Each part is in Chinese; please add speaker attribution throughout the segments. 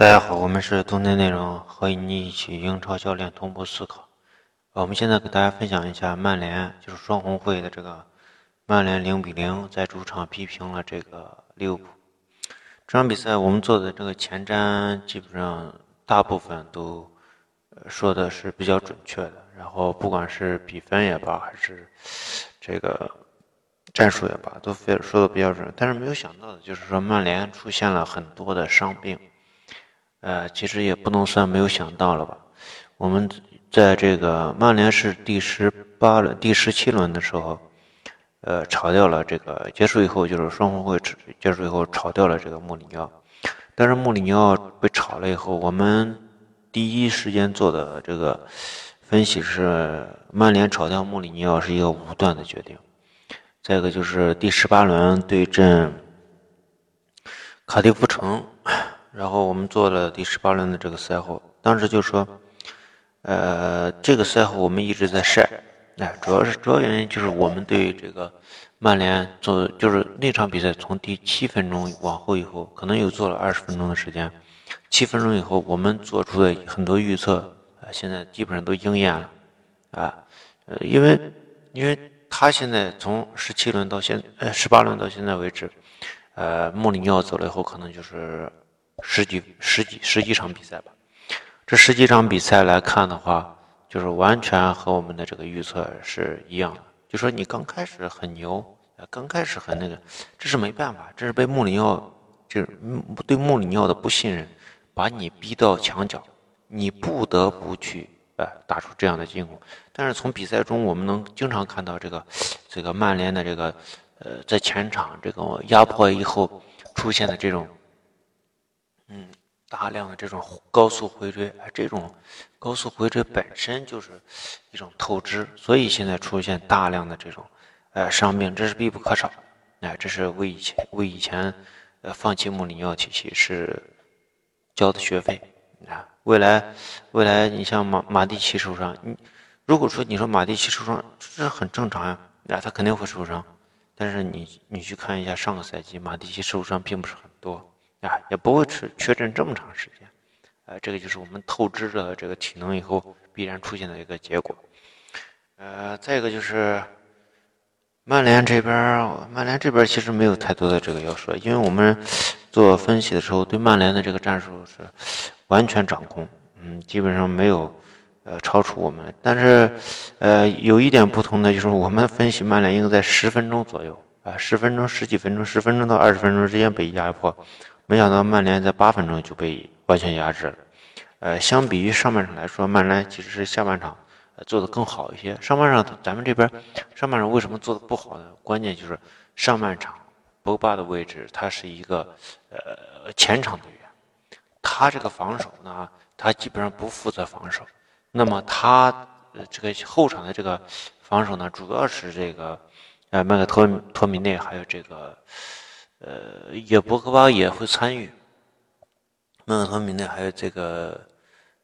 Speaker 1: 大家好，我们是冬天内容，和你一起英超教练同步思考。我们现在给大家分享一下曼联，就是双红会的这个曼联零比零在主场逼平了这个利物浦。这场比赛我们做的这个前瞻基本上大部分都说的是比较准确的，然后不管是比分也罢，还是这个战术也罢，都非说的比较准。但是没有想到的就是说曼联出现了很多的伤病。呃，其实也不能算没有想到了吧？我们在这个曼联是第十八轮、第十七轮的时候，呃，炒掉了这个结束以后，就是双红会结束以后炒掉了这个穆里尼奥。但是穆里尼奥被炒了以后，我们第一时间做的这个分析是，曼联炒掉穆里尼奥是一个武断的决定。再一个就是第十八轮对阵卡迪夫城。然后我们做了第十八轮的这个赛后，当时就说，呃，这个赛后我们一直在晒，哎，主要是主要原因就是我们对这个曼联做，就是那场比赛从第七分钟往后以后，可能又做了二十分钟的时间，七分钟以后我们做出的很多预测，啊，现在基本上都应验了，啊，呃，因为因为他现在从十七轮到现，呃，十八轮到现在为止，呃，穆里尼奥走了以后，可能就是。十几十几十几场比赛吧，这十几场比赛来看的话，就是完全和我们的这个预测是一样的。就说你刚开始很牛，呃刚开始很那个，这是没办法，这是被穆里尼奥就是对穆里尼奥的不信任，把你逼到墙角，你不得不去呃打出这样的进攻。但是从比赛中，我们能经常看到这个这个曼联的这个呃在前场这个压迫以后出现的这种。嗯，大量的这种高速回追，哎，这种高速回追本身就是一种透支，所以现在出现大量的这种，呃，伤病，这是必不可少。哎，这是为以前为以前，呃，放弃穆里尼奥体系是交的学费啊。未来未来，你像马马蒂奇受伤，你如果说你说马蒂奇受伤，这是很正常呀，啊，他肯定会受伤。但是你你去看一下上个赛季，马蒂奇受伤并不是很多。啊，也不会缺缺阵这么长时间，呃，这个就是我们透支了这个体能以后必然出现的一个结果。呃，再一个就是曼联这边，曼联这边其实没有太多的这个要说，因为我们做分析的时候对曼联的这个战术是完全掌控，嗯，基本上没有呃超出我们。但是呃，有一点不同的就是我们分析曼联应该在十分钟左右啊，十分钟、十几分钟、十分钟到二十分钟之间被压迫。没想到曼联在八分钟就被完全压制了，呃，相比于上半场来说，曼联其实是下半场做的更好一些。上半场咱们这边上半场为什么做的不好呢？关键就是上半场博巴的位置，他是一个呃前场队员，他这个防守呢，他基本上不负责防守。那么他这个后场的这个防守呢，主要是这个呃麦克托托米内还有这个。呃，也博格巴也会参与，麦克托米内还有这个，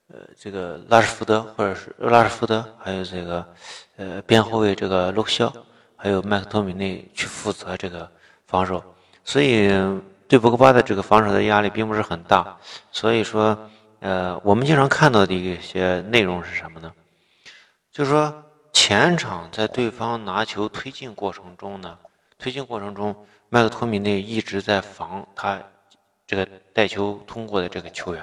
Speaker 1: 呃，这个拉什福德或者是拉什福德，还有这个，呃，边后卫这个卢克肖，还有麦克托米内去负责这个防守，所以对博格巴的这个防守的压力并不是很大。所以说，呃，我们经常看到的一些内容是什么呢？就是说前场在对方拿球推进过程中呢，推进过程中。麦克托米内一直在防他这个带球通过的这个球员，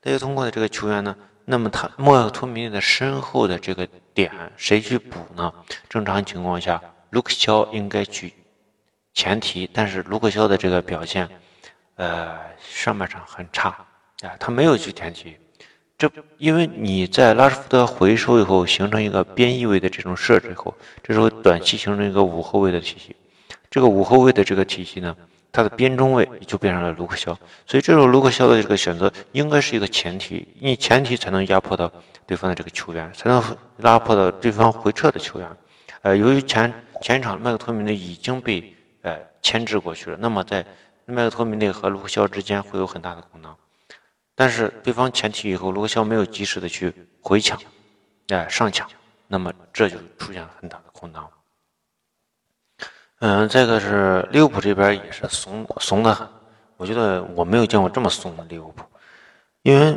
Speaker 1: 带球通过的这个球员呢，那么他麦克托米内的身后的这个点谁去补呢？正常情况下，卢克肖应该去前提，但是卢克肖的这个表现，呃，上半场很差啊，他没有去前提，这因为你在拉什福德回收以后形成一个边翼位的这种设置以后，这时候短期形成一个五后卫的体系。这个五后卫的这个体系呢，它的边中卫就变成了卢克肖，所以这种卢克肖的这个选择应该是一个前提，你前提才能压迫到对方的这个球员，才能拉迫到对方回撤的球员。呃，由于前前场麦克托米内已经被呃牵制过去了，那么在麦克托米内和卢克肖之间会有很大的空档，但是对方前提以后，卢克肖没有及时的去回抢，哎上抢，那么这就出现了很大的空档。嗯，这个是利物浦这边也是怂怂的很，我觉得我没有见过这么怂的利物浦。因为，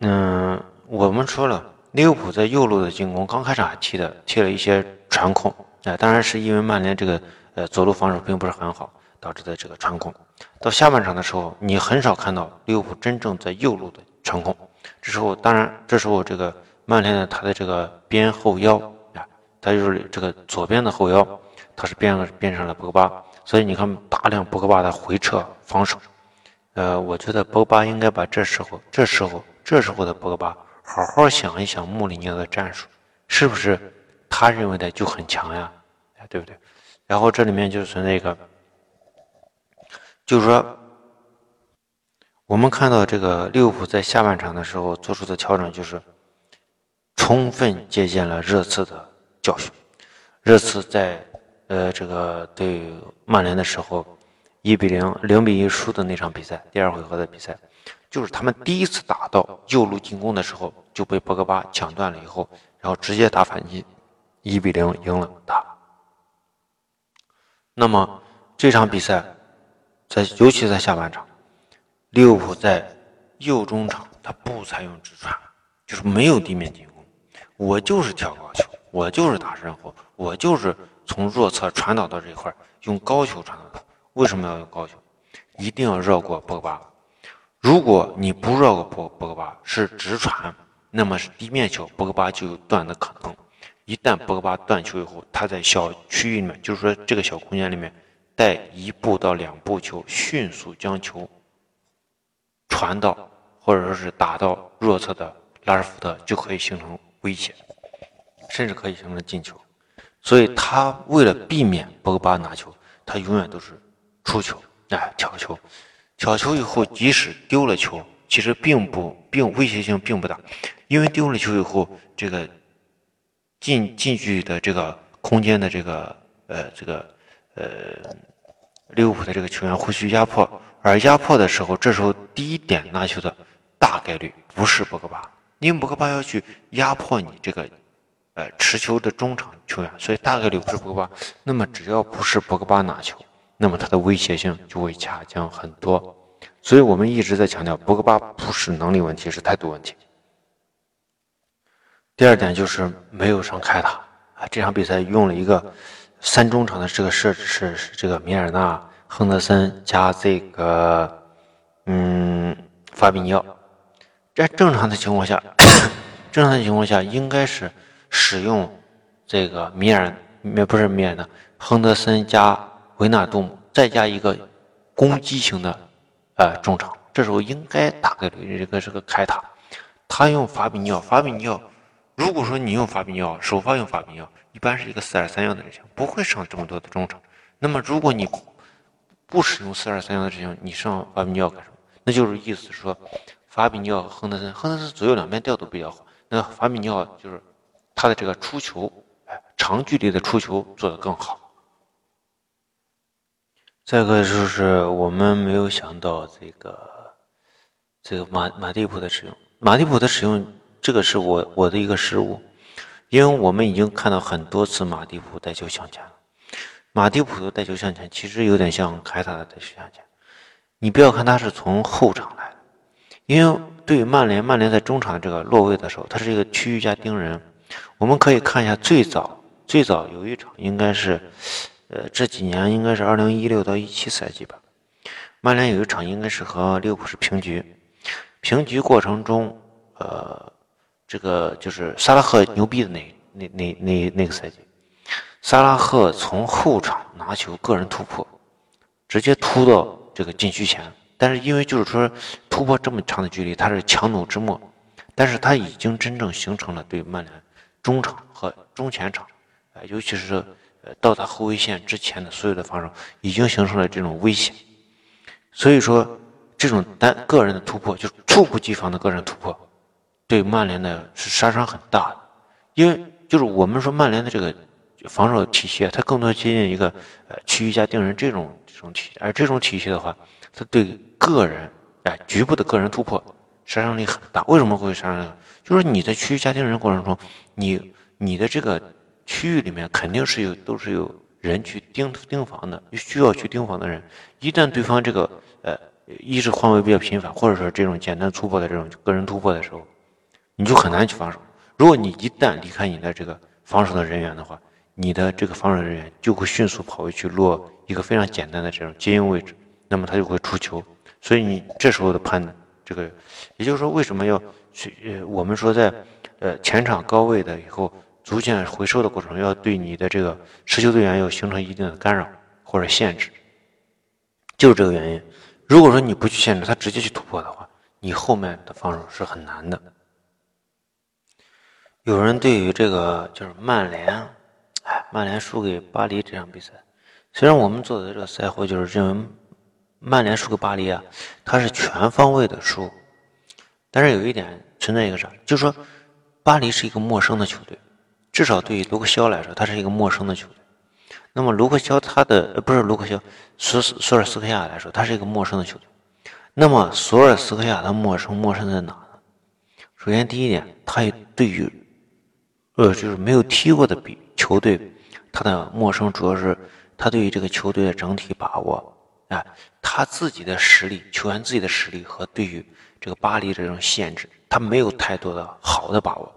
Speaker 1: 嗯，我们说了，利物浦在右路的进攻刚开始还踢的踢了一些传控，啊，当然是因为曼联这个呃左路防守并不是很好导致的这个传控。到下半场的时候，你很少看到利物浦真正在右路的传控。这时候，当然，这时候这个曼联的他的这个边后腰啊，他就是这个左边的后腰，他是变了变成了博格巴，所以你看大量博格巴的回撤防守。呃，我觉得博格巴应该把这时候、这时候、这时候的博格巴好好想一想穆里尼奥的战术，是不是他认为的就很强呀？对不对？然后这里面就存在一个，就是说，我们看到这个利物浦在下半场的时候做出的调整，就是充分借鉴了热刺的教训。热刺在呃这个对曼联的时候。一比零，零比一输的那场比赛，第二回合的比赛，就是他们第一次打到右路进攻的时候就被博格巴抢断了，以后，然后直接打反击，一比零赢了他。那么这场比赛，在尤其在下半场，利物浦在右中场他不采用直传，就是没有地面进攻，我就是跳高球，我就是打身后，我就是从弱侧传导到这一块，用高球传导。为什么要用高球？一定要绕过博格巴。如果你不绕过博博格巴，是直传，那么是地面球，博格巴就有断的可能。一旦博格巴断球以后，他在小区域里面，就是说这个小空间里面带一步到两步球，迅速将球传到或者说是打到弱侧的拉什福德，就可以形成威胁，甚至可以形成进球。所以他为了避免博格巴拿球，他永远都是。出球，哎，挑球，挑球以后，即使丢了球，其实并不并威胁性并不大，因为丢了球以后，这个近近距离的这个空间的这个呃这个呃利物浦的这个球员会去压迫，而压迫的时候，这时候第一点拿球的大概率不是博格巴，因为博格巴要去压迫你这个呃持球的中场球员，所以大概率不是博格巴。那么只要不是博格巴拿球。那么他的威胁性就会下降很多，所以我们一直在强调，博格巴不是能力问题，是态度问题。第二点就是没有上开塔啊，这场比赛用了一个三中场的这个设置是是这个米尔纳、亨德森加这个嗯法比尼奥，在正常的情况下，正常的情况下应该是使用这个米尔，不是米尔的，亨德森加。维纳杜姆再加一个攻击型的呃中场，这时候应该大概率这个是个开塔。他用法比尼奥，法比尼奥，如果说你用法比尼奥，首发用法比尼奥，一般是一个四二三幺的阵型，不会上这么多的中场。那么如果你不使用四二三幺的阵型，你上法比尼奥干什么？那就是意思是说，法比尼奥和亨德森，亨德森左右两边调度比较好，那法比尼奥就是他的这个出球，哎，长距离的出球做得更好。再一个就是我们没有想到这个这个马马蒂普的使用，马蒂普的使用，这个是我我的一个失误，因为我们已经看到很多次马蒂普带球向前了，马蒂普的带球向前其实有点像凯塔的带球向前，你不要看他是从后场来的，因为对于曼联，曼联在中场这个落位的时候，他是一个区域加盯人，我们可以看一下最早最早有一场应该是。呃，这几年应该是二零一六到一七赛季吧。曼联有一场应该是和利物浦是平局，平局过程中，呃，这个就是萨拉赫牛逼的那那那那那个赛季，萨拉赫从后场拿球个人突破，直接突到这个禁区前。但是因为就是说突破这么长的距离，他是强弩之末，但是他已经真正形成了对曼联中场和中前场，呃，尤其是呃。到达后卫线之前的所有的防守已经形成了这种危险，所以说这种单个人的突破就是猝不及防的个人突破，对曼联的是杀伤很大的。因为就是我们说曼联的这个防守体系，它更多接近一个呃区域加定人这种这种体系，而这种体系的话，它对个人哎局部的个人突破杀伤力很大。为什么会杀伤力？就是你在区域加定人过程中，你你的这个。区域里面肯定是有都是有人去盯盯防的，需要去盯防的人。一旦对方这个呃一是换位比较频繁，或者说这种简单粗暴的这种个人突破的时候，你就很难去防守。如果你一旦离开你的这个防守的人员的话，你的这个防守人员就会迅速跑回去落一个非常简单的这种接应位置，那么他就会出球。所以你这时候的判断这个，也就是说为什么要去呃，我们说在呃前场高位的以后逐渐回收的过程，要对你的这个持球队员要形成一定的干扰或者限制，就是这个原因。如果说你不去限制他直接去突破的话，你后面的防守是很难的。有人对于这个就是曼联，哎，曼联输给巴黎这场比赛，虽然我们做的这个赛后就是认为曼联输给巴黎啊，他是全方位的输，但是有一点存在一个啥，就是说巴黎是一个陌生的球队，至少对于卢克肖来说，他是一个陌生的球队。那么卢克肖他的不是卢克肖，索索尔斯克亚来说，他是一个陌生的球队。那么索尔斯克亚他陌生陌生在哪呢？首先第一点，他对于呃，就是没有踢过的比球队，他的陌生主要是他对于这个球队的整体把握，啊，他自己的实力，球员自己的实力和对于这个巴黎这种限制，他没有太多的好的把握。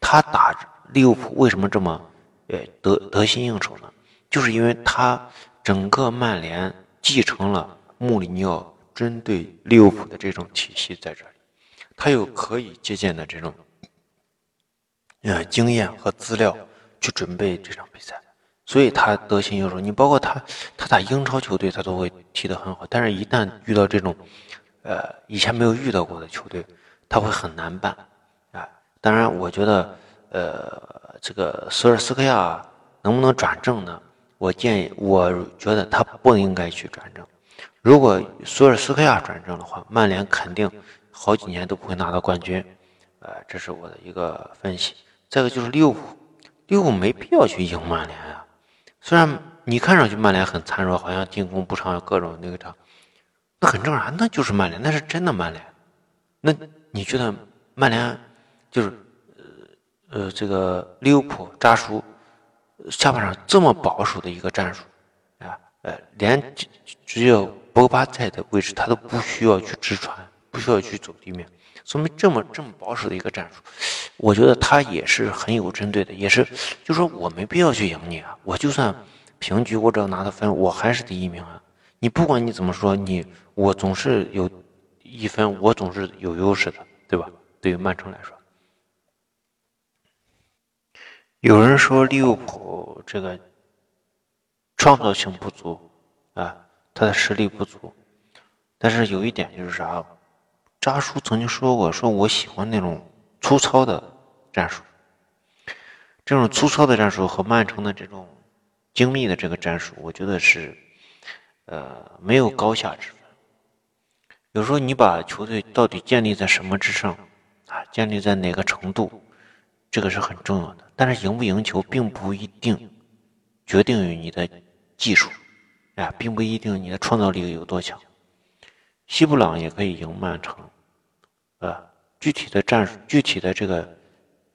Speaker 1: 他打利物浦为什么这么，呃，得得心应手呢？就是因为他整个曼联继承了穆里尼奥针对利物浦的这种体系在这里，他有可以借鉴的这种。呃，经验和资料去准备这场比赛，所以他得心应手。你包括他，他打英超球队，他都会踢得很好。但是，一旦遇到这种，呃，以前没有遇到过的球队，他会很难办。啊，当然，我觉得，呃，这个索尔斯克亚能不能转正呢？我建议，我觉得他不应该去转正。如果索尔斯克亚转正的话，曼联肯定好几年都不会拿到冠军。呃，这是我的一个分析。再一个就是利物浦，利物浦没必要去赢曼联。虽然你看上去曼联很孱弱，好像进攻不畅，各种那个啥，那很正常，那就是曼联，那是真的曼联。那你觉得曼联就是呃呃这个利物浦扎叔下半场这么保守的一个战术啊？呃，连只有博巴在的位置，他都不需要去直传，不需要去走地面。说明这么这么保守的一个战术，我觉得他也是很有针对的，也是，就说我没必要去赢你啊，我就算平局，我只要拿到分，我还是第一名啊。你不管你怎么说，你我总是有一分，我总是有优势的，对吧？对于曼城来说，有人说利物浦这个创造性不足啊，他的实力不足，但是有一点就是啥？扎叔曾经说过：“说我喜欢那种粗糙的战术，这种粗糙的战术和曼城的这种精密的这个战术，我觉得是，呃，没有高下之分。有时候你把球队到底建立在什么之上，啊，建立在哪个程度，这个是很重要的。但是赢不赢球，并不一定决定于你的技术，啊，并不一定你的创造力有多强。”西布朗也可以赢曼城，啊，具体的战术、具体的这个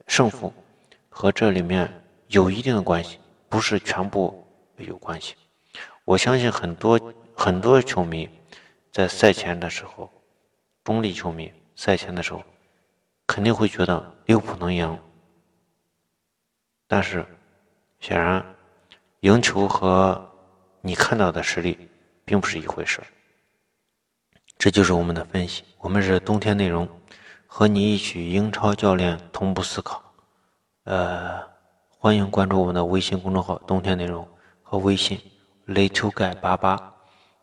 Speaker 1: 胜负和这里面有一定的关系，不是全部有关系。我相信很多很多球迷在赛前的时候，中立球迷赛前的时候肯定会觉得利物浦能赢，但是显然赢球和你看到的实力并不是一回事。这就是我们的分析，我们是冬天内容，和你一起英超教练同步思考。呃，欢迎关注我们的微信公众号“冬天内容”和微信 “little guy 八八”，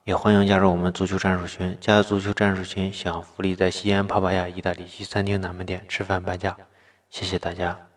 Speaker 1: 也欢迎加入我们足球战术群。加入足球战术群享福利，在西安帕帕亚意大利西餐厅南门店吃饭半价。谢谢大家。